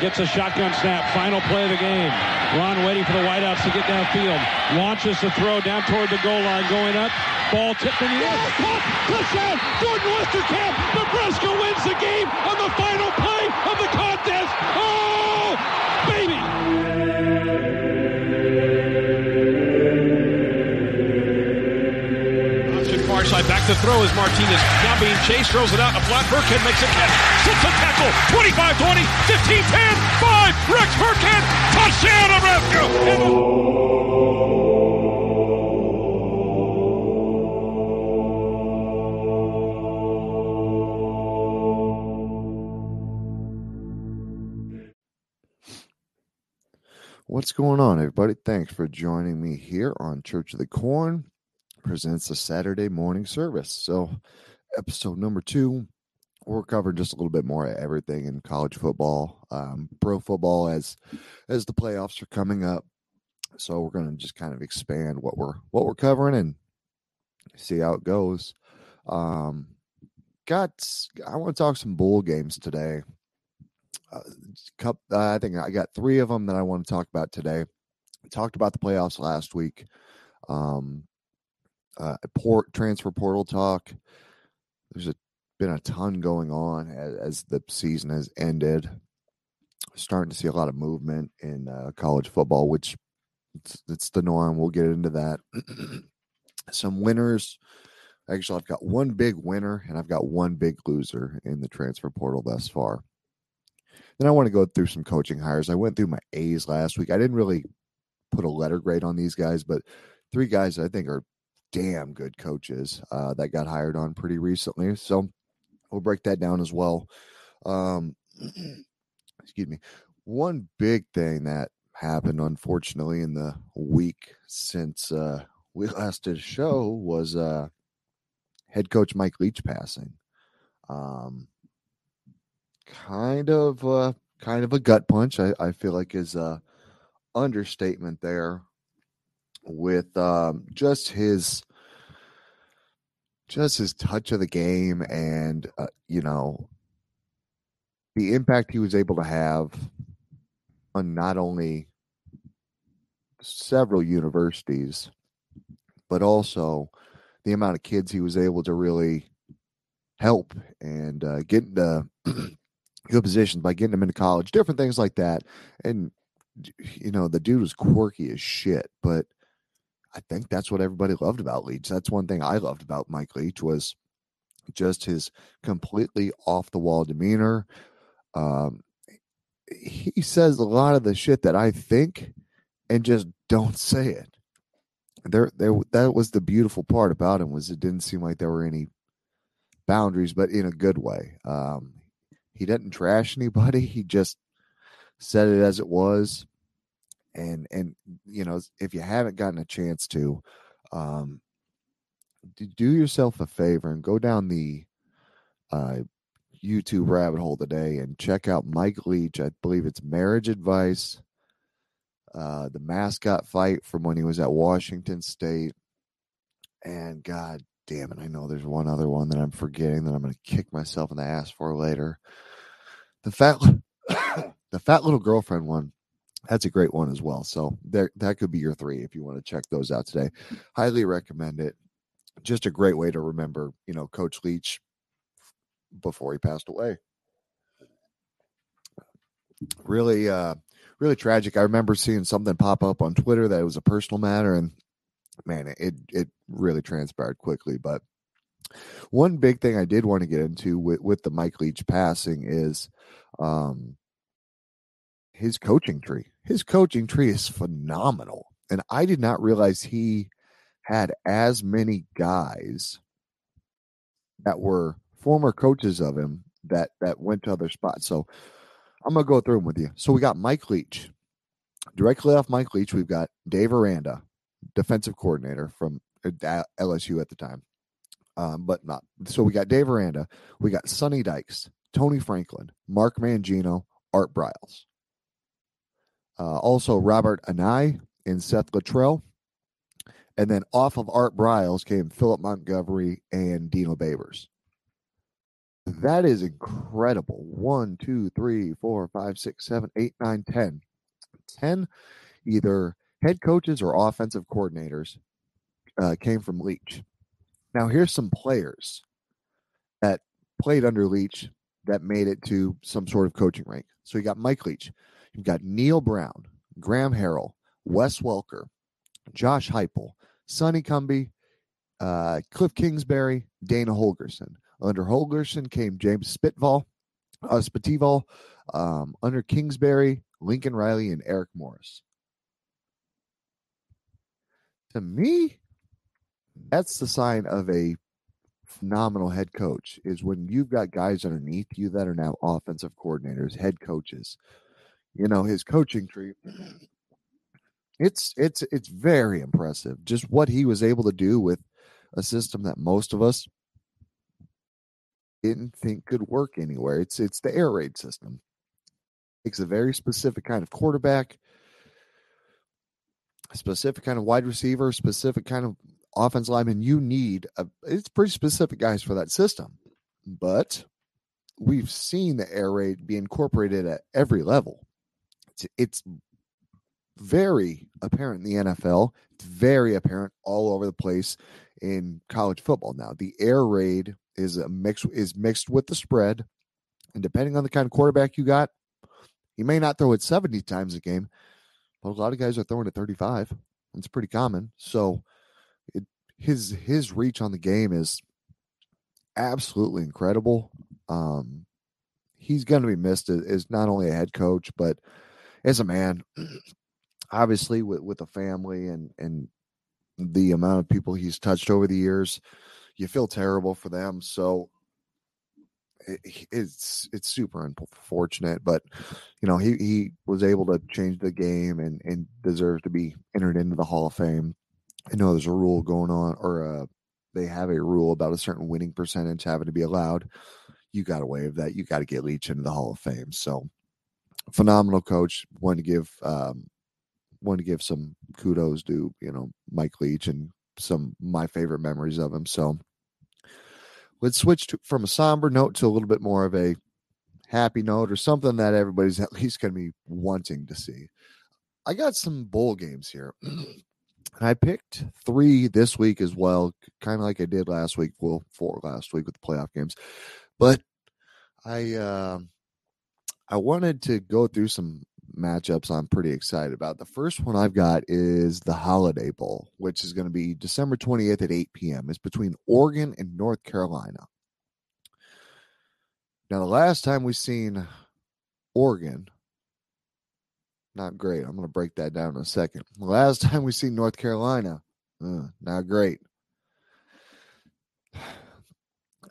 Gets a shotgun snap. Final play of the game. Ron waiting for the wideouts to get downfield. Launches the throw down toward the goal line. Going up. Ball tipped in the air. Oh, Caught. Touchdown. Jordan Westerkamp. Nebraska wins the game on the final play of the contest. Oh, baby. To throw is Martinez. Now being chased. Throws it out. A flat. Burkhead makes a catch. Sits a tackle. 25 20. 15 10. 5. Rex Burkhead. Touchdown, Nebraska. What's going on, everybody? Thanks for joining me here on Church of the Corn presents a Saturday morning service. So, episode number two, we're covering just a little bit more of everything in college football, um, pro football as as the playoffs are coming up. So we're going to just kind of expand what we're what we're covering and see how it goes. Um, got I want to talk some bowl games today. Uh, cup, uh, I think I got three of them that I want to talk about today. We talked about the playoffs last week. Um, uh, port transfer portal talk. There's a, been a ton going on as, as the season has ended. Starting to see a lot of movement in uh, college football, which it's, it's the norm. We'll get into that. Some winners. Actually, I've got one big winner and I've got one big loser in the transfer portal thus far. Then I want to go through some coaching hires. I went through my A's last week. I didn't really put a letter grade on these guys, but three guys I think are damn good coaches uh, that got hired on pretty recently. So we'll break that down as well. Um, excuse me. One big thing that happened, unfortunately, in the week since uh, we last did a show was uh, head coach Mike Leach passing. Um, kind of uh kind of a gut punch i, I feel like is a understatement there with um just his just his touch of the game and uh, you know the impact he was able to have on not only several universities but also the amount of kids he was able to really help and uh, get into good positions by getting them into college, different things like that. And you know, the dude was quirky as shit, but I think that's what everybody loved about Leach. That's one thing I loved about Mike Leach was just his completely off the wall demeanor. Um, he says a lot of the shit that I think and just don't say it. There, there, that was the beautiful part about him was it didn't seem like there were any boundaries, but in a good way. Um, he didn't trash anybody. He just said it as it was. And and you know, if you haven't gotten a chance to, um, do yourself a favor and go down the uh, YouTube rabbit hole today and check out Mike Leach. I believe it's Marriage Advice, uh, the mascot fight from when he was at Washington State. And God damn it, I know there's one other one that I'm forgetting that I'm going to kick myself in the ass for later. The fat, the fat little girlfriend one. That's a great one as well. So there, that could be your three if you want to check those out today. Highly recommend it. Just a great way to remember, you know, Coach Leach before he passed away. Really, uh, really tragic. I remember seeing something pop up on Twitter that it was a personal matter, and man, it it really transpired quickly. But one big thing I did want to get into with, with the Mike Leach passing is um his coaching tree. His coaching tree is phenomenal. And I did not realize he had as many guys that were former coaches of him that that went to other spots. So I'm gonna go through them with you. So we got Mike Leach. Directly off Mike Leach, we've got Dave Aranda, defensive coordinator from uh, LSU at the time. Um, but not so we got Dave Aranda, we got Sonny Dykes, Tony Franklin, Mark Mangino, Art Briles. Uh, also Robert Anae and Seth Littrell. And then off of Art Briles came Philip Montgomery and Dino Babers. That is incredible. One, two, three, four, five, six, seven, eight, nine, ten. Ten either head coaches or offensive coordinators uh, came from Leach. Now, here's some players that played under Leach that made it to some sort of coaching rank. So you got Mike Leach, you've got Neal Brown, Graham Harrell, Wes Welker, Josh Heupel, Sonny Cumbie, uh, Cliff Kingsbury, Dana Holgorsen. Under Holgorsen came James Spitval, uh, Spatival. Um, under Kingsbury, Lincoln Riley, and Eric Morris. To me, that's the sign of a phenomenal head coach is when you've got guys underneath you that are now offensive coordinators, head coaches. You know, his coaching tree it's it's it's very impressive just what he was able to do with a system that most of us didn't think could work anywhere. It's it's the air raid system. It's a very specific kind of quarterback, specific kind of wide receiver, specific kind of offense lineman. You need a it's pretty specific guys for that system. But we've seen the air raid be incorporated at every level. It's, it's very apparent in the NFL. It's very apparent all over the place in college football now. The air raid is a mix is mixed with the spread, and depending on the kind of quarterback you got, you may not throw it 70 times a game, but a lot of guys are throwing it 35. It's pretty common. So it, his his reach on the game is absolutely incredible. Um, he's going to be missed as, as not only a head coach, but as a man. Obviously, with with a family and and the amount of people he's touched over the years, you feel terrible for them. So it, it's it's super unfortunate, but you know he he was able to change the game and and deserves to be entered into the Hall of Fame. I know there's a rule going on, or uh, they have a rule about a certain winning percentage having to be allowed. You got to waive that. You got to get Leach into the Hall of Fame. So phenomenal coach. Want to give um, to give some kudos to you know Mike Leach and some my favorite memories of him. So let's switch to, from a somber note to a little bit more of a happy note or something that everybody's at least going to be wanting to see. I got some bowl games here. I picked three this week as well, kind of like I did last week. Well, four last week with the playoff games, but I uh, I wanted to go through some matchups I'm pretty excited about. The first one I've got is the Holiday Bowl, which is going to be December 28th at 8 p.m. It's between Oregon and North Carolina. Now, the last time we've seen Oregon, not great. I'm going to break that down in a second. The last time we seen North Carolina, uh, not great.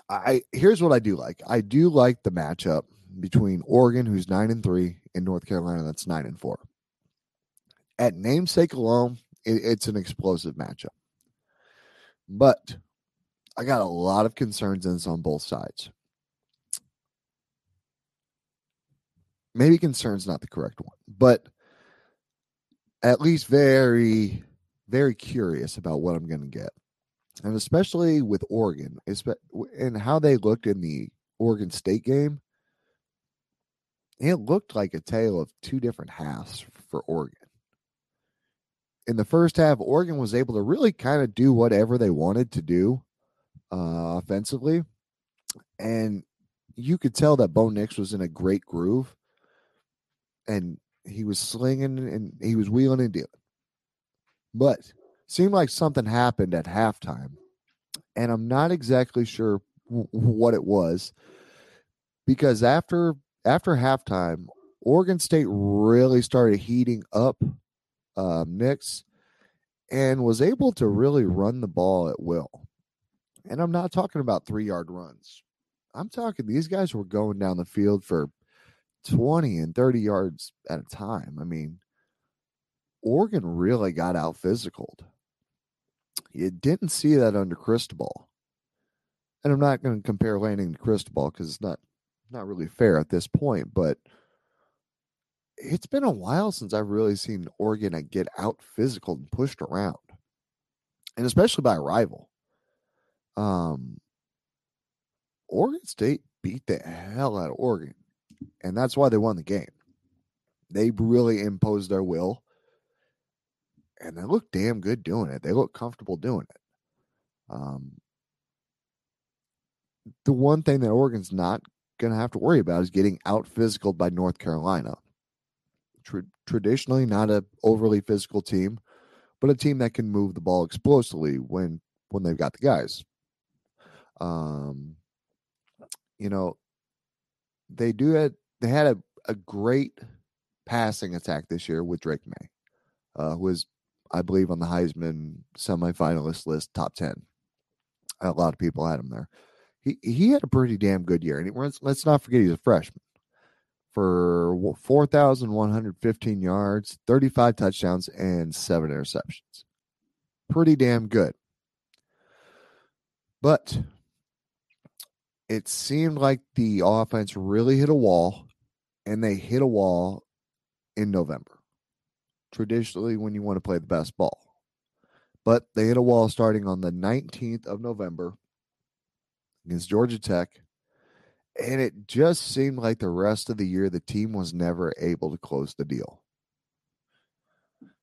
I here's what I do like. I do like the matchup between Oregon, who's nine and three, and North Carolina, that's nine and four. At namesake alone, it, it's an explosive matchup. But I got a lot of concerns in this on both sides. Maybe concerns not the correct one, but at least very, very curious about what I'm going to get. And especially with Oregon and how they looked in the Oregon State game, it looked like a tale of two different halves for Oregon. In the first half, Oregon was able to really kind of do whatever they wanted to do uh, offensively. And you could tell that Bo Nix was in a great groove and he was slinging and he was wheeling and dealing. But seemed like something happened at halftime. And I'm not exactly sure w- what it was because after after halftime, Oregon State really started heating up um, Nix and was able to really run the ball at will. And I'm not talking about three yard runs. I'm talking these guys were going down the field for 20 and 30 yards at a time. I mean, Oregon really got out physical. You didn't see that under Cristobal. And I'm not going to compare Lanning to Cristobal because it's not not really fair at this point, but it's been a while since I've really seen Oregon get out physical and pushed around. And especially by a rival. Um Oregon State beat the hell out of Oregon. And that's why they won the game. They really imposed their will. And they look damn good doing it. They look comfortable doing it. Um, the one thing that Oregon's not going to have to worry about is getting out physical by North Carolina. Tra- traditionally, not a overly physical team, but a team that can move the ball explosively when when they've got the guys. Um, you know, they do it. They had a, a great passing attack this year with Drake Maye, uh, who was, I believe, on the Heisman semifinalist list, top ten. A lot of people had him there. He he had a pretty damn good year, and let's not forget he's a freshman. For four thousand one hundred fifteen yards, thirty five touchdowns, and seven interceptions, pretty damn good. But it seemed like the offense really hit a wall, and they hit a wall in November. Traditionally, when you want to play the best ball, but they hit a wall starting on the 19th of November against Georgia Tech. And it just seemed like the rest of the year, the team was never able to close the deal.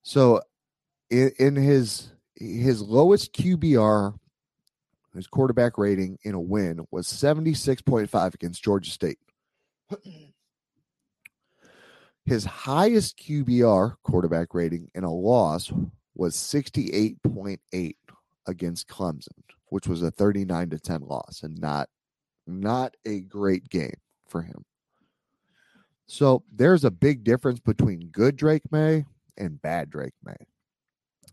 So, in, in his his lowest QBR his quarterback rating in a win was 76.5 against Georgia State. His highest QBR quarterback rating in a loss was 68.8 against Clemson, which was a 39 to 10 loss and not not a great game for him. So there's a big difference between good Drake Maye and bad Drake Maye.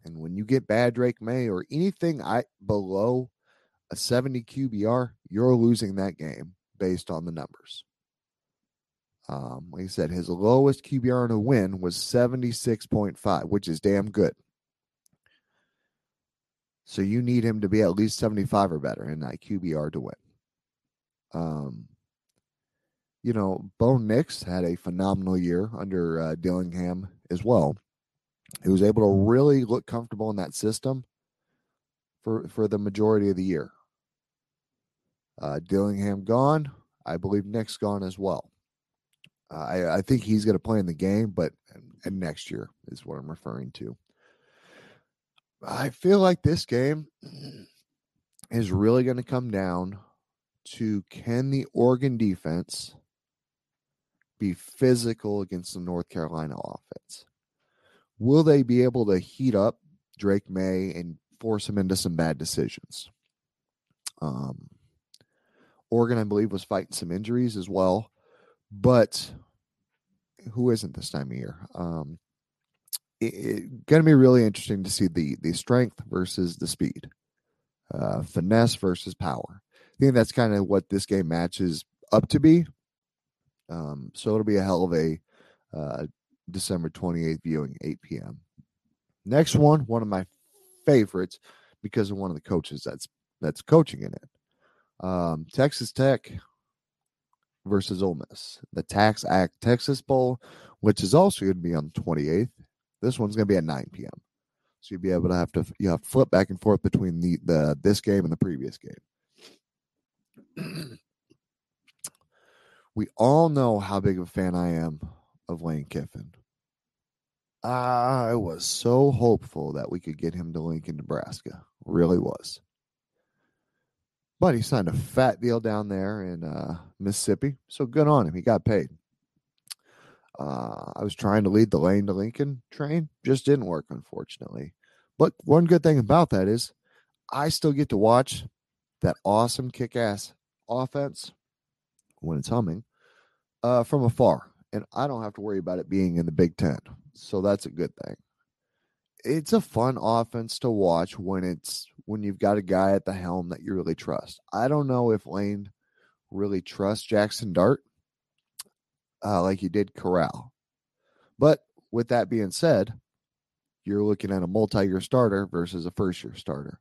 And when you get bad Drake Maye or anything I below a 70 QBR, you're losing that game based on the numbers. Um, like I said, his lowest QBR in a win was 76.5, which is damn good. So you need him to be at least 75 or better in that QBR to win. Um, you know, Bo Nix had a phenomenal year under uh, Dillingham as well. He was able to really look comfortable in that system for for the majority of the year. Uh, Dillingham gone. I believe Nix gone as well. Uh, I, I think he's going to play in the game, but and next year is what I'm referring to. I feel like this game is really going to come down to can the Oregon defense be physical against the North Carolina offense? Will they be able to heat up Drake Maye and force him into some bad decisions? Um, Oregon, I believe, was fighting some injuries as well. But who isn't this time of year? Um, going to be really interesting to see the the strength versus the speed, uh, finesse versus power. I think that's kind of what this game matches up to be. Um, so it'll be a hell of a uh, December 28th viewing, 8 p.m. Next one, one of my favorites because of one of the coaches that's that's coaching in it. Um, Texas Tech versus Ole Miss, the TaxAct Texas Bowl, which is also going to be on the 28th. This one's going to be at 9 p.m. So you'll be able to have to you have to flip back and forth between the the this game and the previous game. we all know how big of a fan I am of Lane Kiffin. I was so hopeful that we could get him to Lincoln, Nebraska. Really was. But he signed a fat deal down there in uh, Mississippi. So good on him. He got paid. Uh, I was trying to lead the Lane to Lincoln train. Just didn't work, unfortunately. But one good thing about that is I still get to watch that awesome kick ass offense when it's humming uh, from afar. And I don't have to worry about it being in the Big Ten. So that's a good thing. It's a fun offense to watch when it's when you've got a guy at the helm that you really trust. I don't know if Lane really trusts Jackson Dart uh, like he did Corral. But with that being said, you're looking at a multi-year starter versus a first-year starter.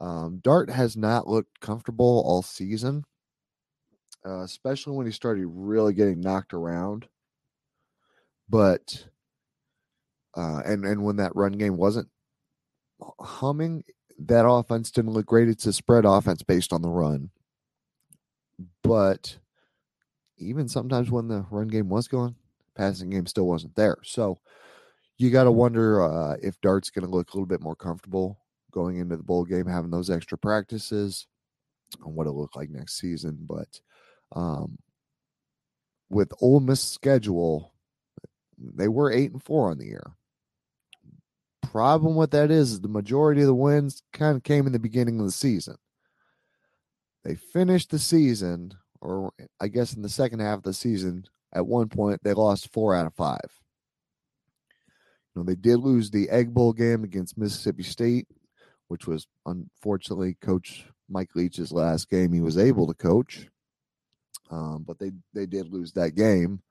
Um, Dart has not looked comfortable all season, uh, especially when he started really getting knocked around. But uh, and and when that run game wasn't humming, that offense didn't look great. It's a spread offense based on the run, but even sometimes when the run game was going, passing game still wasn't there. So you got to wonder uh, if Dart's going to look a little bit more comfortable going into the bowl game, having those extra practices, and what it'll look like next season. But um, with Ole Miss schedule, they were eight and four on the year. Problem with that is, is the majority of the wins kind of came in the beginning of the season. They finished the season, or I guess in the second half of the season, at one point they lost four out of five. You know, they did lose the Egg Bowl game against Mississippi State, which was unfortunately Coach Mike Leach's last game he was able to coach. Um, but they they did lose that game.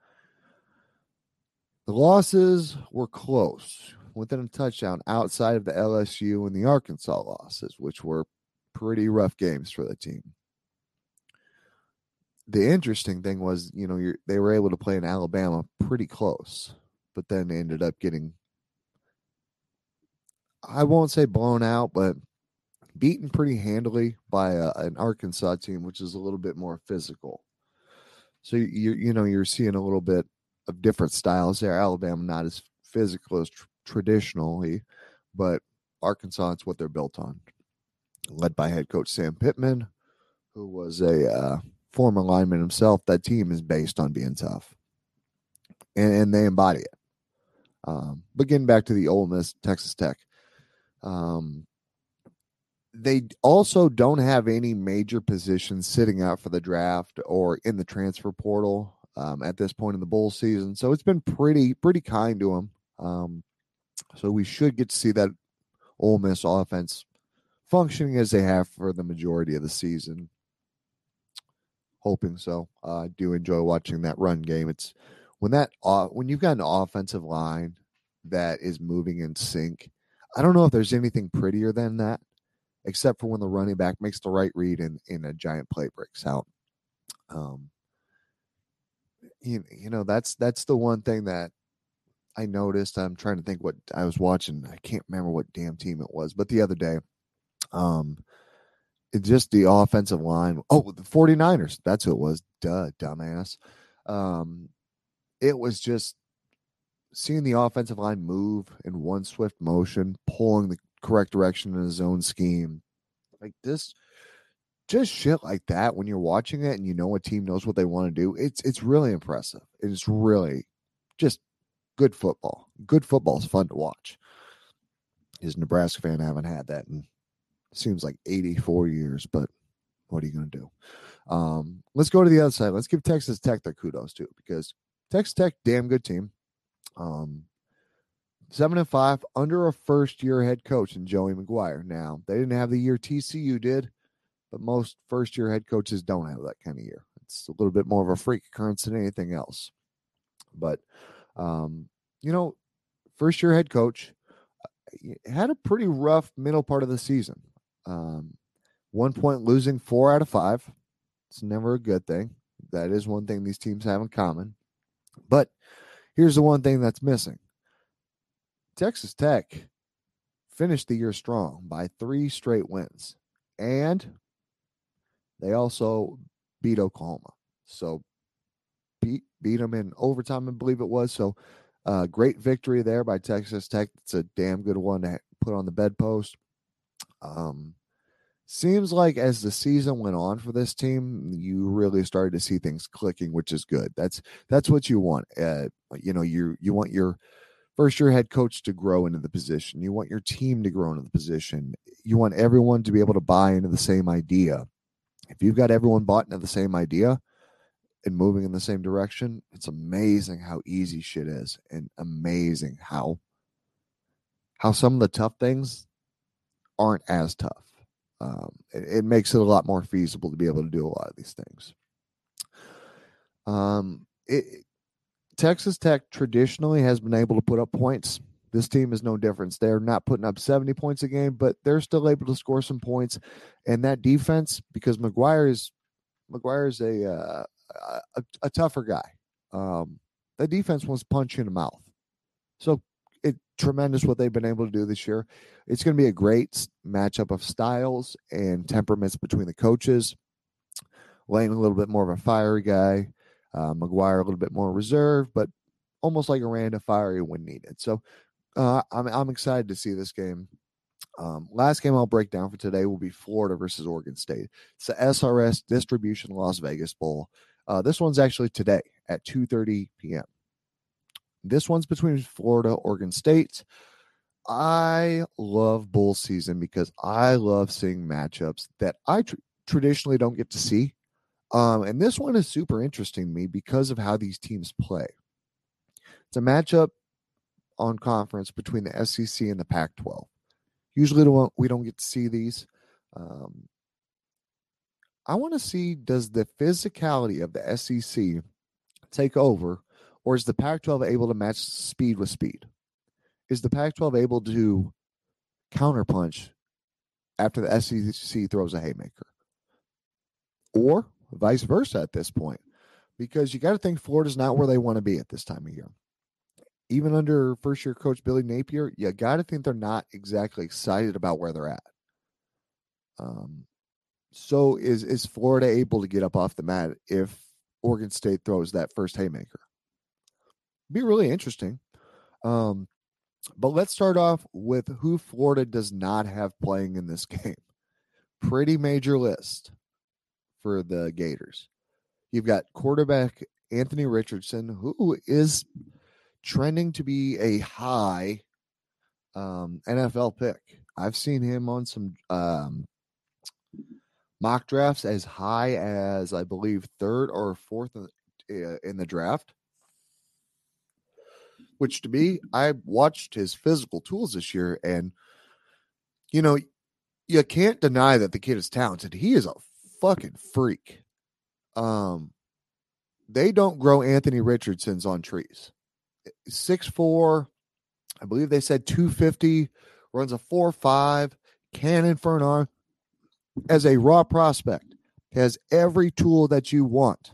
The losses were close, within a touchdown outside of the LSU and the Arkansas losses, which were pretty rough games for the team. The interesting thing was, you know, they were able to play in Alabama pretty close, but then ended up getting, I won't say blown out, but beaten pretty handily by a, an Arkansas team, which is a little bit more physical. So you you know you're seeing a little bit of different styles there. Alabama not as physical as tr- traditionally, but Arkansas it's what they're built on. Led by head coach Sam Pittman, who was a uh, former lineman himself. That team is based on being tough, and, and they embody it. Um, but getting back to the Ole Miss Texas Tech, um, they also don't have any major positions sitting out for the draft or in the transfer portal um, at this point in the bowl season. So it's been pretty pretty kind to them. Um, so we should get to see that Ole Miss offense functioning as they have for the majority of the season. Hoping so. Uh, I do enjoy watching that run game. It's when that uh, when you've got an offensive line that is moving in sync. I don't know if there's anything prettier than that, except for when the running back makes the right read and, in a giant play breaks out. Um, you, you know that's that's the one thing that I noticed. I'm trying to think what I was watching. I can't remember what damn team it was, but the other day, um, it just the offensive line. Oh, the 49ers. That's who it was. Duh, dumbass. Um, it was just seeing the offensive line move in one swift motion, pulling the correct direction in his own scheme. Like this, just shit like that when you're watching it and you know a team knows what they want to do. It's it's really impressive. It's really just good football. Good football is fun to watch. As Nebraska fan, I haven't had that in seems like 84 years, but what are you going to do? Um, let's go to the other side. Let's give Texas Tech their kudos too, because Texas Tech, damn good team. Um, seven and five under a first year head coach in Joey McGuire. Now they didn't have the year TCU did, but most first year head coaches don't have that kind of year. It's a little bit more of a freak occurrence than anything else. But um, you know, first year head coach uh, had a pretty rough middle part of the season. Um, One point losing four out of five. It's never a good thing. That is one thing these teams have in common. But here's the one thing that's missing Texas Tech finished the year strong by three straight wins. And they also beat Oklahoma. So beat beat them in overtime, I believe it was. So uh, great victory there by Texas Tech. It's a damn good one to put on the bedpost. Um, seems like as the season went on for this team, you really started to see things clicking, which is good. That's that's what you want. Uh, you know, you you want your first year head coach to grow into the position. You want your team to grow into the position. You want everyone to be able to buy into the same idea. If you've got everyone bought into the same idea and moving in the same direction, it's amazing how easy shit is and amazing how how some of the tough things aren't as tough. Um, it, it, makes it a lot more feasible to be able to do a lot of these things. Um, it, Texas Tech traditionally has been able to put up points. This team is no difference. They're not putting up 70 points a game, but they're still able to score some points. And that defense, because McGuire is McGuire a, uh, a, a tougher guy. Um, the defense wants punch in the mouth. So tremendous what they've been able to do this year. It's going to be a great matchup of styles and temperaments between the coaches. Lane a little bit more of a fiery guy. Uh, McGuire a little bit more reserved, but almost like a Aranda fiery when needed. So uh, I'm I'm excited to see this game. Um, last game I'll break down for today will be Florida versus Oregon State. It's the SRS Distribution Las Vegas Bowl. Uh, this one's actually today at 2:30 p.m. This one's between Florida, Oregon State. I love bull season because I love seeing matchups that I tr- traditionally don't get to see. Um, and this one is super interesting to me because of how these teams play. It's a matchup on conference between the SEC and the Pac 12. Usually, don't, we don't get to see these. Um, I want to see does the physicality of the SEC take over, or is the Pac 12 able to match speed with speed? Is the Pac 12 able to counterpunch after the SEC throws a haymaker? Or vice versa at this point, because you got to think Florida's not where they want to be at this time of year. Even under first year coach Billy Napier, you got to think they're not exactly excited about where they're at. Um, so is is Florida able to get up off the mat if Oregon State throws that first haymaker? Be really interesting. Um, but let's start off with who Florida does not have playing in this game. Pretty major list for the Gators. You've got quarterback Anthony Richardson, who is trending to be a high um, NFL pick. I've seen him on some um, mock drafts as high as I believe third or fourth in, uh, in the draft. Which to me, I watched his physical tools this year, and you know, you can't deny that the kid is talented. He is a fucking freak. Um, they don't grow Anthony Richardsons on trees. Six four, I believe they said 250, runs a four five, cannon for an arm. As a raw prospect, has every tool that you want.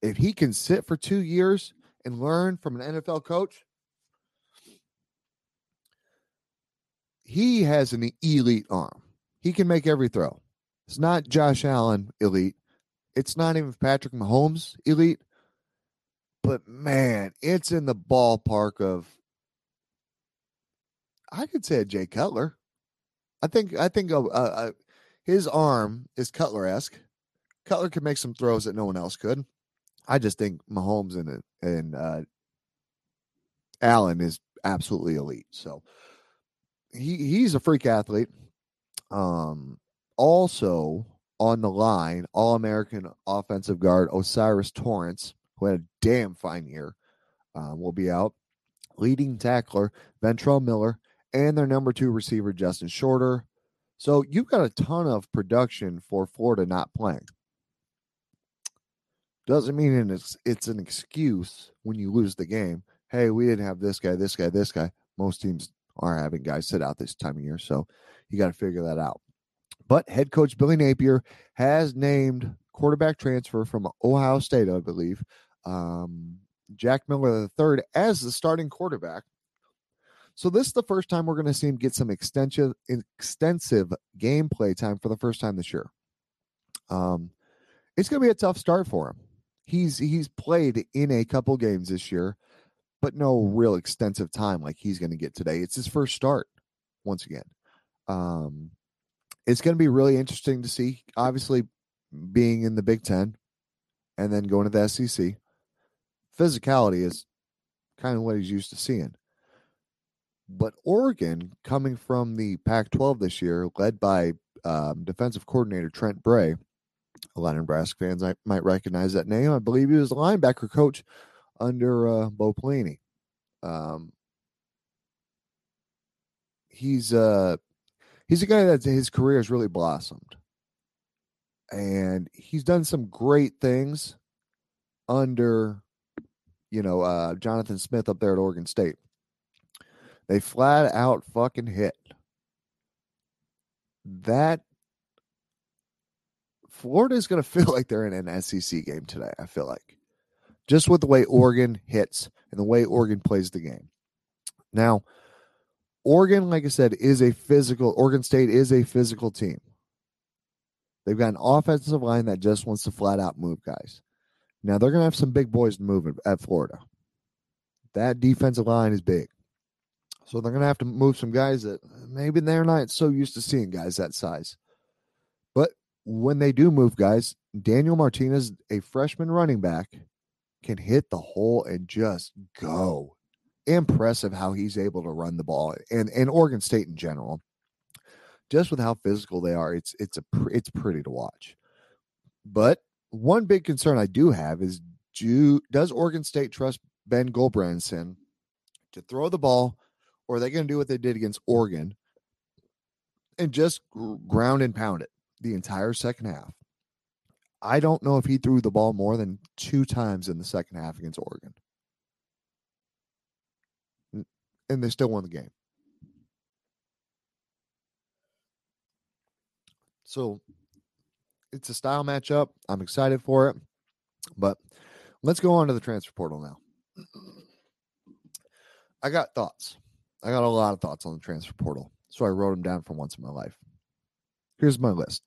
If he can sit for two years and learn from an NFL coach, he has an elite arm. He can make every throw. It's not Josh Allen elite. It's not even Patrick Mahomes elite. But man, it's in the ballpark of I could say Jay Cutler. I think I think his arm is Cutler esque. Cutler could make some throws that no one else could. I just think Mahomes and and uh, Allen is absolutely elite. So he he's a freak athlete. Um, also on the line, All American offensive guard O'Cyrus Torrence, who had a damn fine year, um, will be out. Leading tackler Ventrell Miller and their number two receiver Justin Shorter. So you've got a ton of production for Florida not playing. Doesn't mean it's it's an excuse when you lose the game. Hey, we didn't have this guy, this guy, this guy. Most teams are having guys sit out this time of year, so you got to figure that out. But head coach Billy Napier has named quarterback transfer from Ohio State, I believe, um, Jack Miller III as the starting quarterback. So this is the first time we're going to see him get some extensive extensive gameplay time for the first time this year. Um, it's going to be a tough start for him. He's he's played in a couple games this year, but no real extensive time like he's going to get today. It's his first start once again. Um, it's going to be really interesting to see. Obviously, being in the Big Ten and then going to the SEC, physicality is kind of what he's used to seeing. But Oregon, coming from the Pac 12 this year, led by um, defensive coordinator Trent Bray, a lot of Nebraska fans I, might recognize that name. I believe he was a linebacker coach under uh, Bo Pelini. Um, he's uh, he's a guy that his career has really blossomed, and he's done some great things under, you know, uh, Jonathan Smith up there at Oregon State. They flat out fucking hit. That Florida is going to feel like they're in an SEC game today. I feel like just with the way Oregon hits and the way Oregon plays the game. Now, Oregon, like I said, is a physical. Oregon State is a physical team. They've got an offensive line that just wants to flat out move guys. Now they're going to have some big boys move at Florida. That defensive line is big. So they're going to have to move some guys that maybe they're not so used to seeing guys that size. When they do move guys, Damien Martinez, a freshman running back, can hit the hole and just go. Impressive how he's able to run the ball and, and Oregon State in general. Just with how physical they are, it's it's a it's pretty to watch. But one big concern I do have is do does Oregon State trust Ben Gulbranson to throw the ball or are they going to do what they did against Oregon and just ground and pound it the entire second half? I don't know if he threw the ball more than two times in the second half against Oregon. And they still won the game. So it's a style matchup. I'm excited for it. But let's go on to the transfer portal now. I got thoughts. I got a lot of thoughts on the transfer portal. So I wrote them down for once in my life. Here's my list.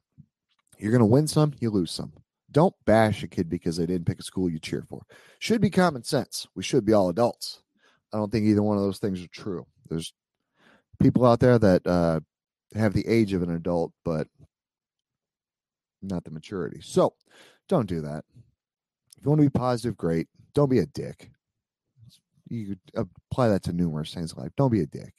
You're going to win some, you lose some. Don't bash a kid because they didn't pick a school you cheer for. Should be common sense. We should be all adults. I don't think either one of those things are true. There's people out there that uh, have the age of an adult, but not the maturity. So don't do that. If you want to be positive, great. Don't be a dick you apply that to numerous things in life. Don't be a dick.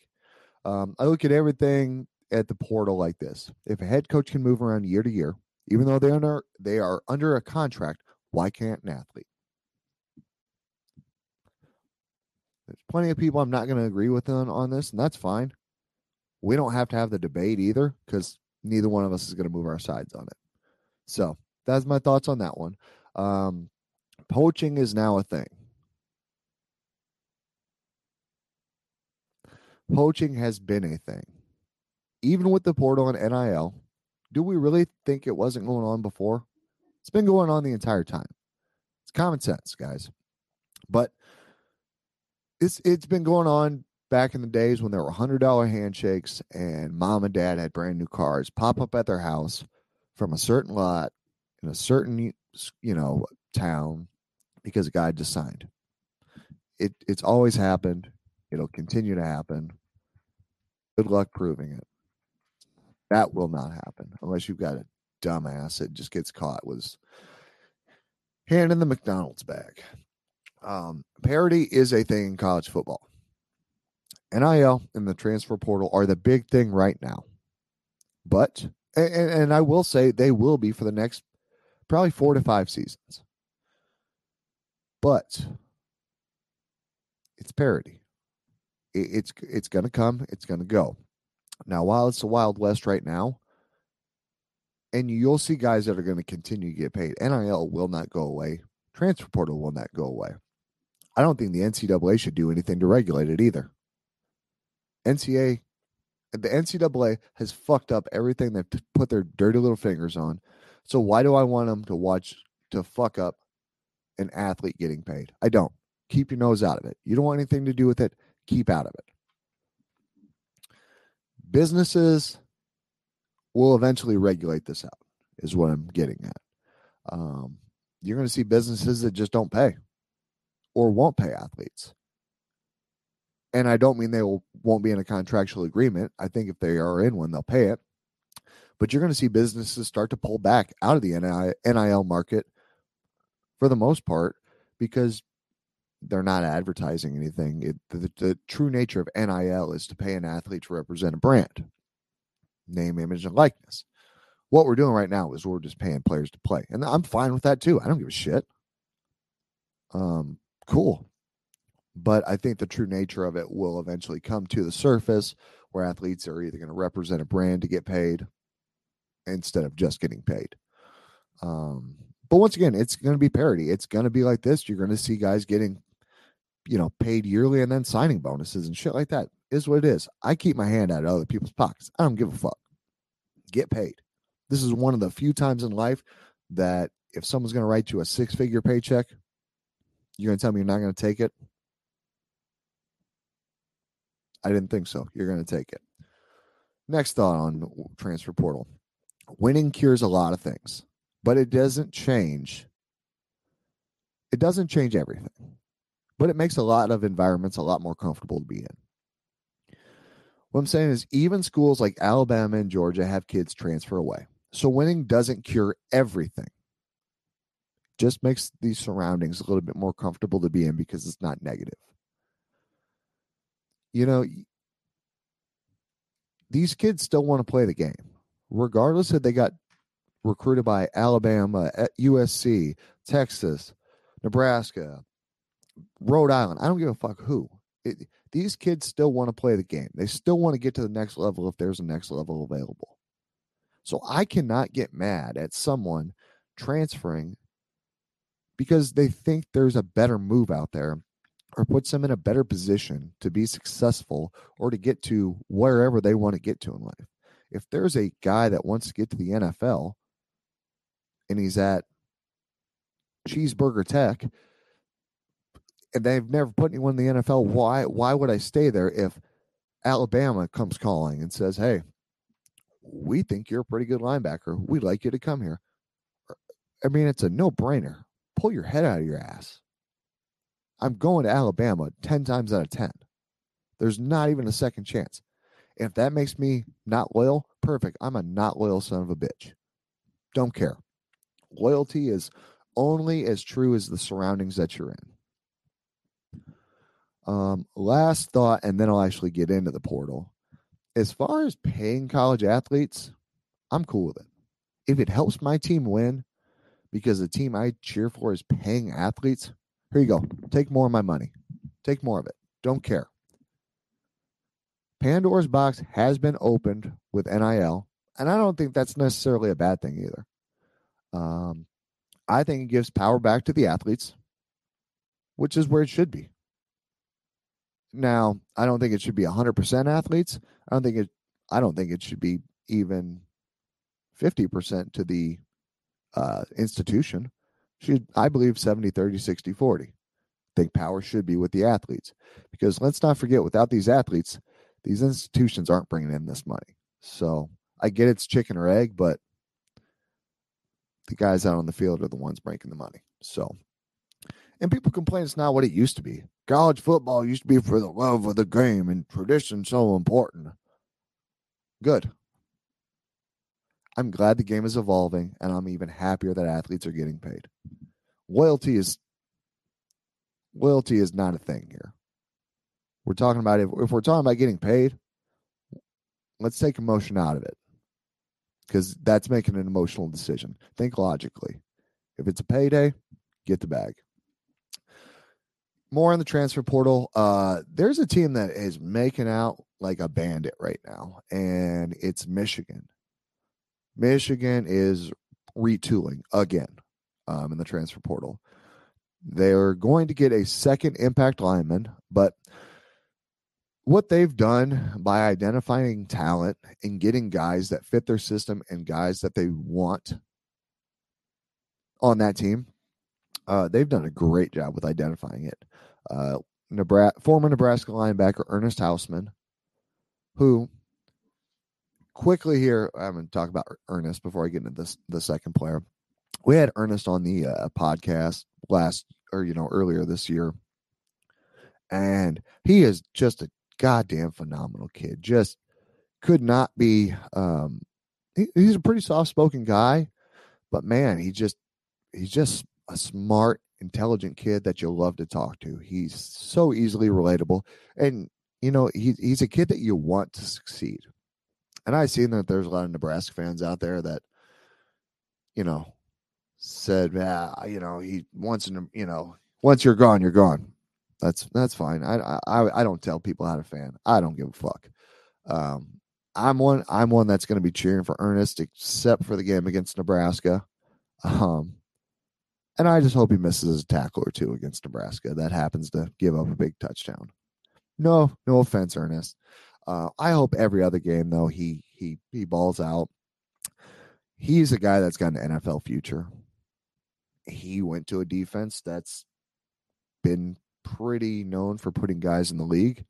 Um, I look at everything at the portal like this: if a head coach can move around year to year, even though they under they are under a contract, why can't an athlete? There's plenty of people I'm not going to agree with on, on this, and that's fine. We don't have to have the debate either because neither one of us is going to move our sides on it. So that's my thoughts on that one. Um, poaching is now a thing. poaching has been a thing. Even with the portal and NIL, do we really think it wasn't going on before? It's been going on the entire time. It's common sense, guys. But it's it's been going on back in the days when there were hundred dollar handshakes and mom and dad had brand new cars pop up at their house from a certain lot in a certain you know town because a guy just signed. It it's always happened. It'll continue to happen. Good luck proving it. That will not happen unless you've got a dumbass that just gets caught with hand in the McDonald's bag. Um, parity is a thing in college football. NIL and the transfer portal are the big thing right now. But, and, and I will say they will be for the next probably four to five seasons. But it's parity it's it's going to come, it's going to go. Now, while it's the Wild West right now, and you'll see guys that are going to continue to get paid. NIL will not go away. Transfer portal will not go away. I don't think the NCAA should do anything to regulate it either. NCAA, The NCAA has fucked up everything they've put their dirty little fingers on. So why do I want them to watch to fuck up an athlete getting paid? I don't. Keep your nose out of it. You don't want anything to do with it. Keep out of it. Businesses will eventually regulate this out, is what I'm getting at. Um, you're going to see businesses that just don't pay or won't pay athletes. And I don't mean they will, won't be in a contractual agreement. I think if they are in one, they'll pay it. But you're going to see businesses start to pull back out of the NIL market for the most part because they're not advertising anything. It, the, the, true nature of NIL is to pay an athlete to represent a brand, name, image, and likeness. What we're doing right now is we're just paying players to play, and I'm fine with that too. I don't give a shit. Um, cool, but I think the true nature of it will eventually come to the surface, where athletes are either going to represent a brand to get paid instead of just getting paid. Um, but once again, it's going to be parity. It's going to be like this. You're going to see guys getting you know, paid yearly and then signing bonuses and shit like that. Is what it is. I keep my hand out of other people's pockets. I don't give a fuck. Get paid. This is one of the few times in life that if someone's going to write you a six figure paycheck, you're going to tell me you're not going to take it. I didn't think so. You're going to take it. Next thought on transfer portal winning cures a lot of things, but it doesn't change. It doesn't change everything but it makes a lot of environments a lot more comfortable to be in. What I'm saying is, even schools like Alabama and Georgia have kids transfer away. So winning doesn't cure everything. Just makes these surroundings a little bit more comfortable to be in because it's not negative. You know, these kids still want to play the game, regardless if they got recruited by Alabama, eh, USC, Texas, Nebraska, Rhode Island. I don't give a fuck who. It, these kids still want to play the game. They still want to get to the next level if there's a next level available. So I cannot get mad at someone transferring because they think there's a better move out there or puts them in a better position to be successful or to get to wherever they want to get to in life. If there's a guy that wants to get to the NFL and he's at Cheeseburger Tech and they've never put anyone in the NFL. Why why would I stay there if Alabama comes calling and says, "Hey, we think you're a pretty good linebacker. We'd like you to come here." I mean, it's a no-brainer. Pull your head out of your ass. I'm going to Alabama 10 times out of 10. There's not even a second chance. If that makes me not loyal, perfect. I'm a not loyal son of a bitch. Don't care. Loyalty is only as true as the surroundings that you're in. Um, last thought, and then I'll actually get into the portal. As far as paying college athletes, I'm cool with it. If it helps my team win because the team I cheer for is paying athletes, here you go. Take more of my money. Take more of it. Don't care. Pandora's box has been opened with NIL, and I don't think that's necessarily a bad thing either. Um, I think it gives power back to the athletes, which is where it should be. Now, I don't think it should be 100% athletes. I don't think it I don't think it should be even 50% to the uh, institution. Should I believe 70 30 60 40. I think power should be with the athletes because let's not forget without these athletes, these institutions aren't bringing in this money. So, I get it's chicken or egg, but the guys out on the field are the ones making the money. So, and people complain it's not what it used to be. College football used to be for the love of the game and tradition so important. Good. I'm glad the game is evolving, and I'm even happier that athletes are getting paid. Loyalty is loyalty is not a thing here. We're talking about if, if we're talking about getting paid, let's take emotion out of it because that's making an emotional decision. Think logically. If it's a payday, get the bag more on the transfer portal. Uh, there's a team that is making out like a bandit right now, and it's Michigan. Michigan is retooling again um, in the transfer portal. They're going to get a second impact lineman, but what they've done by identifying talent and getting guys that fit their system and guys that they want on that team, uh, they've done a great job with identifying it. Uh, Nebraska, former Nebraska linebacker Ernest Hausmann, who quickly here, I'm going to talk about Ernest before I get into this the second player. We had Ernest on the uh, podcast last or you know earlier this year, and he is just a goddamn phenomenal kid. Just could not be. Um, he, he's a pretty soft spoken guy, but man, he just he's just a smart, intelligent kid that you'll love to talk to. He's so easily relatable, and you know he, he's a kid that you want to succeed. And I seen that there's a lot of Nebraska fans out there that, you know, said, yeah, you know, he once you know, once you're gone, you're gone. That's that's fine. I I I don't tell people how to fan. I don't give a fuck. Um, I'm one. I'm one that's going to be cheering for Ernest, except for the game against Nebraska. Um, and I just hope he misses a tackle or two against Nebraska. That happens to give up a big touchdown. No, no offense, Ernest. Uh, I hope every other game though he he he balls out. He's a guy that's got an NFL future. He went to a defense that's been pretty known for putting guys in the league.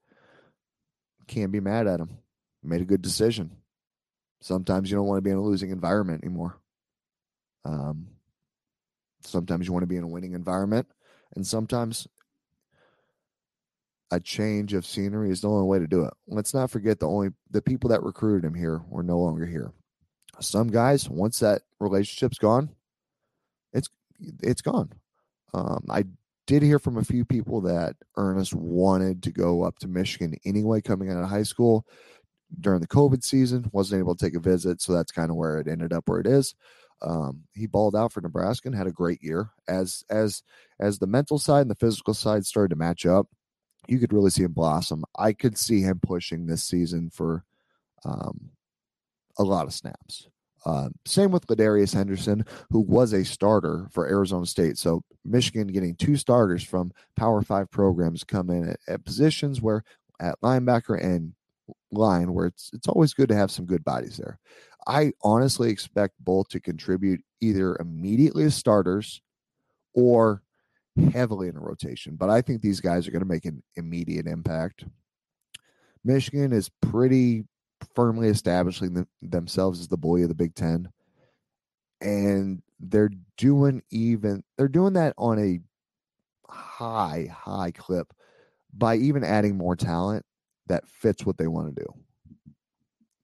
Can't be mad at him. Made a good decision. Sometimes you don't want to be in a losing environment anymore. Um, sometimes you want to be in a winning environment, and sometimes a change of scenery is the only way to do it. Let's not forget the only the people that recruited him here were no longer here. Some guys, once that relationship's gone, it's it's gone. Um, I did hear from a few people that Ernest wanted to go up to Michigan anyway, coming out of high school during the COVID season, wasn't able to take a visit, so that's kind of where it ended up where it is. Um, he balled out for Nebraska and had a great year. As as as the mental side and the physical side started to match up, you could really see him blossom. I could see him pushing this season for um, a lot of snaps. Uh, same with Ladarius Henderson, who was a starter for Arizona State. So Michigan getting two starters from Power Five programs come in at, at positions where at linebacker and line where it's it's always good to have some good bodies there. I honestly expect both to contribute either immediately as starters or heavily in a rotation, but I think these guys are going to make an immediate impact. Michigan is pretty firmly establishing the, themselves as the bully of the Big Ten, and they're doing even they're doing that on a high high clip by even adding more talent that fits what they want to do.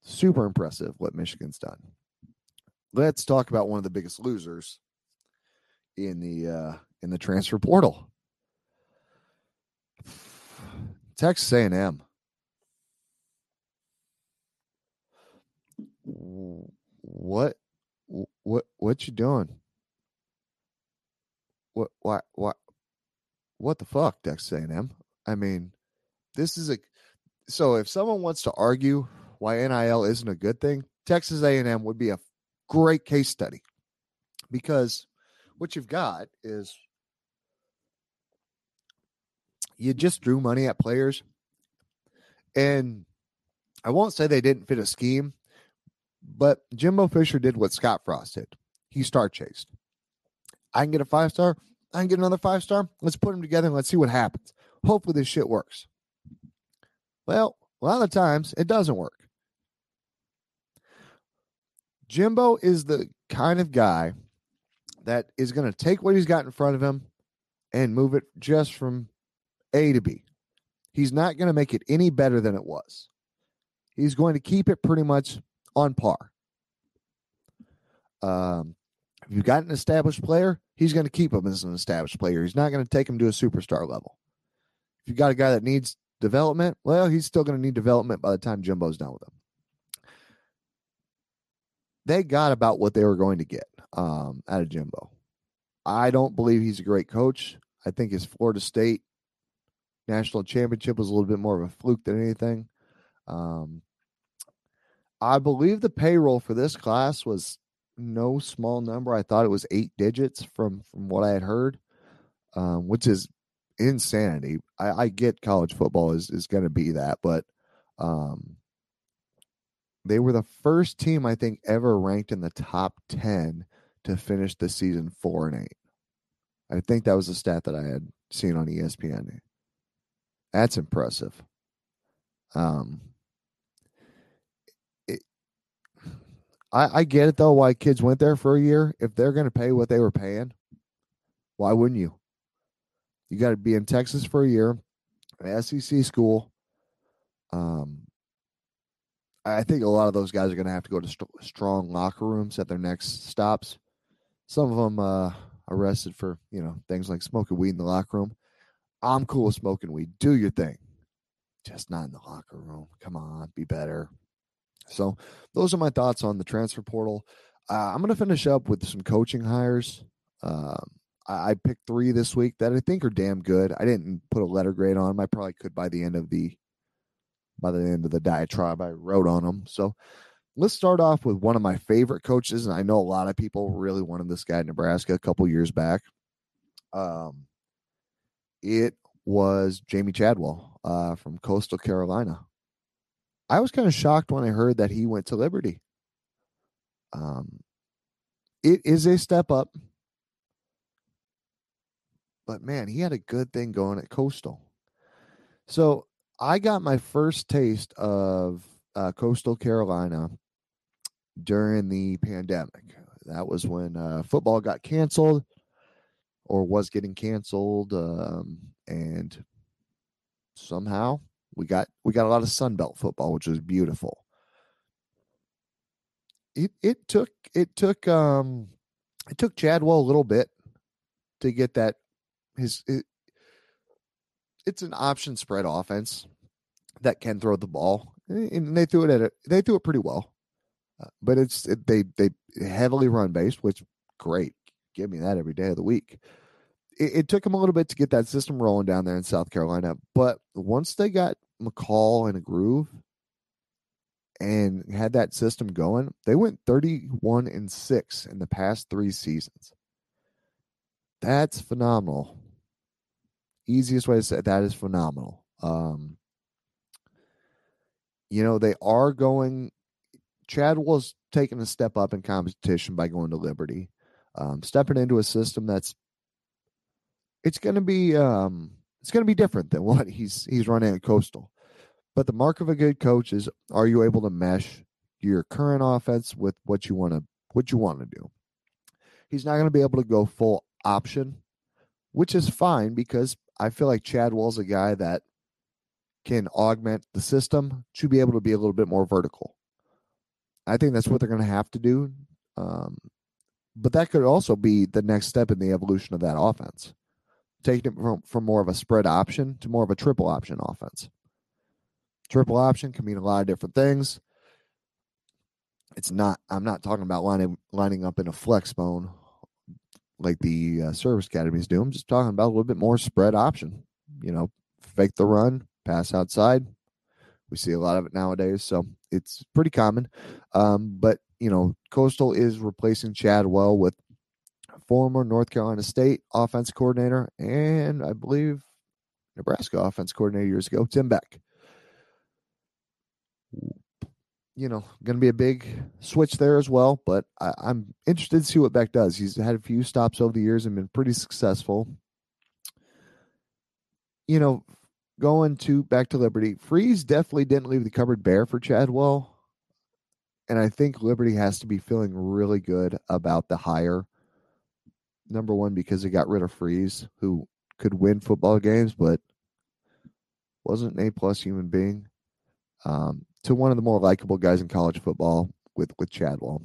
Super impressive what Michigan's done. Let's talk about one of the biggest losers in the uh, in the transfer portal. Texas A&M. What what what you doing? What why why what the fuck, Texas A&M? I mean, this is a so if someone wants to argue why NIL isn't a good thing, Texas A&M would be a great case study because what you've got is you just drew money at players. And I won't say they didn't fit a scheme, but Jimbo Fisher did what Scott Frost did. He star chased. I can get a five star. I can get another five star. Let's put them together and let's see what happens. Hopefully, this shit works. Well, a lot of times it doesn't work. Jimbo is the kind of guy that is going to take what he's got in front of him and move it just from A to B. He's not going to make it any better than it was. He's going to keep it pretty much on par. Um, if you've got an established player, he's going to keep him as an established player. He's not going to take him to a superstar level. If you've got a guy that needs development, well, he's still going to need development by the time Jimbo's done with him. They got about what they were going to get um, out of Jimbo. I don't believe he's a great coach. I think his Florida State national championship was a little bit more of a fluke than anything. Um, I believe the payroll for this class was no small number. I thought it was eight digits from from what I had heard, um, which is insanity. I, I get college football is is going to be that, but um, they were the first team I think ever ranked in the top ten to finish the season four and eight. I think that was a stat that I had seen on ESPN. That's impressive. Um, it, I, I get it though why kids went there for a year. If they're going to pay what they were paying, why wouldn't you? You got to be in Texas for a year, an SEC school. Um, I think a lot of those guys are going to have to go to st- strong locker rooms at their next stops. Some of them uh, arrested for you know things like smoking weed in the locker room. I'm cool with smoking weed. Do your thing, just not in the locker room. Come on, be better. So those are my thoughts on the transfer portal. Uh, I'm going to finish up with some coaching hires. Um, I, I picked three this week that I think are damn good. I didn't put a letter grade on them. I probably could by the end of the by the end of the diatribe I wrote on them. So let's start off with one of my favorite coaches, and I know a lot of people really wanted this guy in Nebraska a couple years back. Um, it was Jamey Chadwell uh, from Coastal Carolina. I was kind of shocked when I heard that he went to Liberty. Um, it is a step up, but man, he had a good thing going at Coastal. So I got my first taste of uh, Coastal Carolina during the pandemic. That was when uh, football got canceled or was getting canceled, um, and somehow we got we got a lot of Sunbelt football, which was beautiful. It it took it took um it took Chadwell a little bit to get that his it, it's an option spread offense that can throw the ball, and they threw it at it. They threw it pretty well, uh, but it's it, they they heavily run based, which great. Give me that every day of the week. It, it, took them a little bit to get that system rolling down there in South Carolina, but once they got McCall in a groove and had that system going, they went 31 and 6 in the past 3 seasons. That's phenomenal. Easiest way to say that is phenomenal. Um, you know, they are going. Chad was taking a step up in competition by going to Liberty, um, stepping into a system that's it's going to be um, it's going to be different than what he's he's running at Coastal. But the mark of a good coach is: are you able to mesh your current offense with what you want to what you want to do? He's not going to be able to go full option, which is fine because I feel like Chadwell's a guy that can augment the system to be able to be a little bit more vertical. I think that's what they're going to have to do. Um, but that could also be the next step in the evolution of that offense, taking it from, from more of a spread option to more of a triple option offense. Triple option can mean a lot of different things. It's not, I'm not talking about lining, lining up in a flex bone like the uh, service academies do. I'm just talking about a little bit more spread option. You know, fake the run, pass outside. We see a lot of it nowadays, so it's pretty common. Um, but you know, Coastal is replacing Chadwell with former North Carolina State offense coordinator and I believe Nebraska offense coordinator years ago, Tim Beck. You know, going to be a big switch there as well, but I, I'm interested to see what Beck does. He's had a few stops over the years and been pretty successful. You know, going to back to Liberty, Freeze definitely didn't leave the cupboard bare for Chadwell. And I think Liberty has to be feeling really good about the hire. Number one, because they got rid of Freeze, who could win football games, but wasn't an A plus human being. Um, to one of the more likable guys in college football with with Chadwell.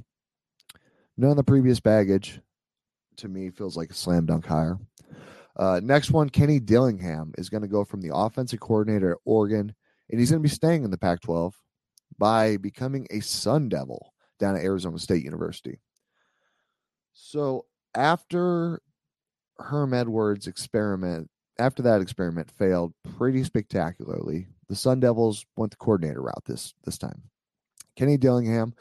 None of the previous baggage to me feels like a slam dunk hire. Uh, next one, Kenny Dillingham is going to go from the offensive coordinator at Oregon, and he's going to be staying in the Pac 12 by becoming a Sun Devil down at Arizona State University. So after Herm Edwards' experiment, after that experiment failed pretty spectacularly, the Sun Devils went the coordinator route this this time. Kenny Dillingham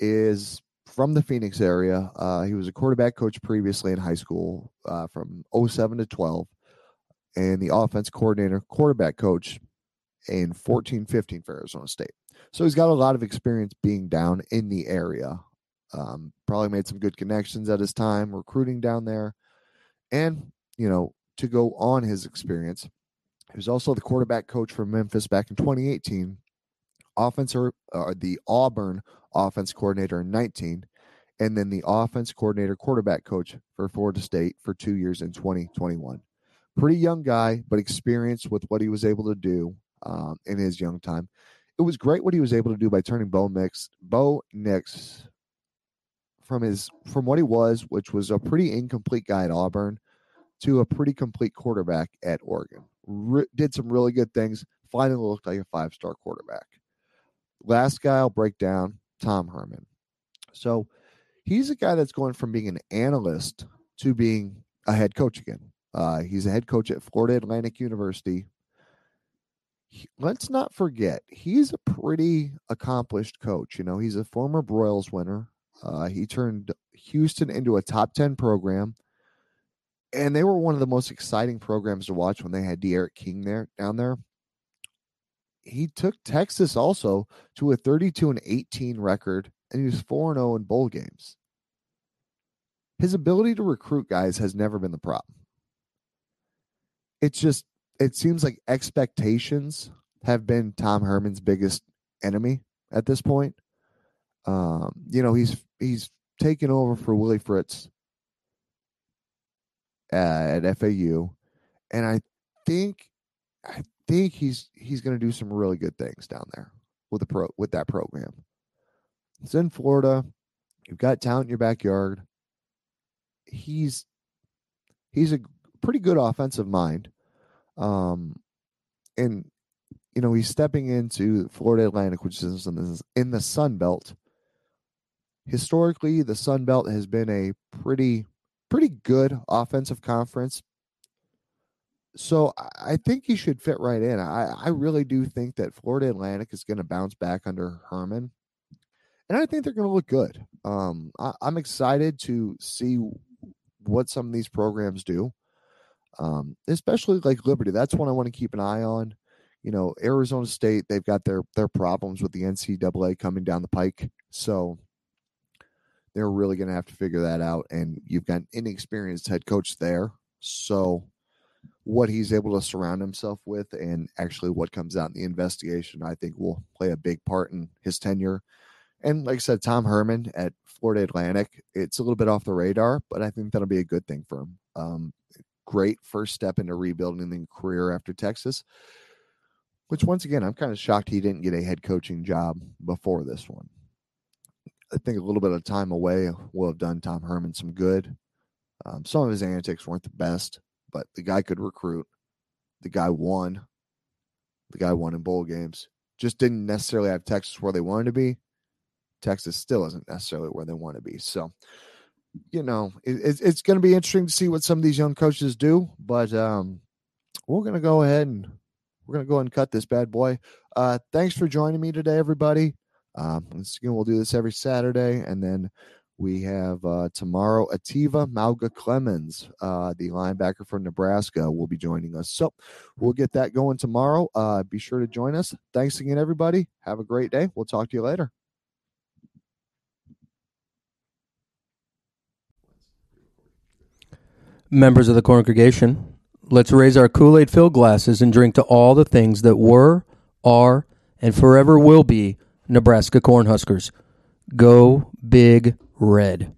is from the Phoenix area. Uh, he was a quarterback coach previously in high school uh, from 07 to 12. and the offense coordinator, quarterback coach in 14 15 for Arizona State. So he's got a lot of experience being down in the area. Um, probably made some good connections at his time recruiting down there. And, you know, to go on his experience, he was also the quarterback coach for Memphis back in 2018, offensive, uh, the Auburn offense coordinator in 19, and then the offense coordinator quarterback coach for Florida State for two years in 2021. Pretty young guy, but experienced with what he was able to do um, in his young time. It was great what he was able to do by turning Bo Nix, Bo Nix from his from what he was, which was a pretty incomplete guy at Auburn, to a pretty complete quarterback at Oregon. Re- did some really good things. Finally looked like a five star quarterback. Last guy I'll break down, Tom Herman. So he's a guy that's going from being an analyst to being a head coach again. Uh, he's a head coach at Florida Atlantic University. He, let's not forget, he's a pretty accomplished coach. You know, he's a former Broyles winner. Uh, he turned Houston into a top 10 program. And they were one of the most exciting programs to watch when they had D'Eriq King there down there. He took Texas also to a 32 and 18 record, and he was 4 0 in bowl games. His ability to recruit guys has never been the problem. It's just, it seems like expectations have been Tom Herman's biggest enemy at this point. Um, you know, he's he's taken over for Willie Fritz uh, at FAU, and I think I think he's he's going to do some really good things down there with the pro with that program. It's in Florida. You've got talent in your backyard. He's he's a pretty good offensive mind, um, and you know he's stepping into Florida Atlantic, which is in the, Sun Belt historically the Sun Belt has been a pretty pretty good offensive conference. So I think he should fit right in. I, I really do think that Florida Atlantic is going to bounce back under Herman. And I think they're going to look good. Um, I, I'm excited to see what some of these programs do, um, especially like Liberty. That's one I want to keep an eye on. You know, Arizona State, they've got their their problems with the NCAA coming down the pike. So they're really going to have to figure that out. And you've got an inexperienced head coach there. So, what he's able to surround himself with and actually what comes out in the investigation, I think will play a big part in his tenure. And like I said, Tom Herman at Florida Atlantic, it's a little bit off the radar, but I think that'll be a good thing for him. Um, great first step into rebuilding the career after Texas, which once again, I'm kind of shocked he didn't get a head coaching job before this one. I think a little bit of time away will have done Tom Herman some good. Um, some of his antics weren't the best, but the guy could recruit. The guy won. The guy won in bowl games. Just didn't necessarily have Texas where they wanted to be. Texas still isn't necessarily where they want to be. So, you know, it, it's, it's going to be interesting to see what some of these young coaches do. But um, we're going to go ahead and we're going to go ahead and cut this bad boy. Uh, thanks for joining me today, everybody. Um, again, we'll do this every Saturday, and then we have uh, tomorrow Eteva Mauga Clements, uh, the linebacker from Nebraska, will be joining us. So we'll get that going tomorrow. Uh, be sure to join us. Thanks again, everybody. Have a great day. We'll talk to you later. Members of the congregation, let's raise our Kool Aid filled glasses and drink to all the things that were, are, and forever will be Nebraska Cornhuskers. Go Big Red.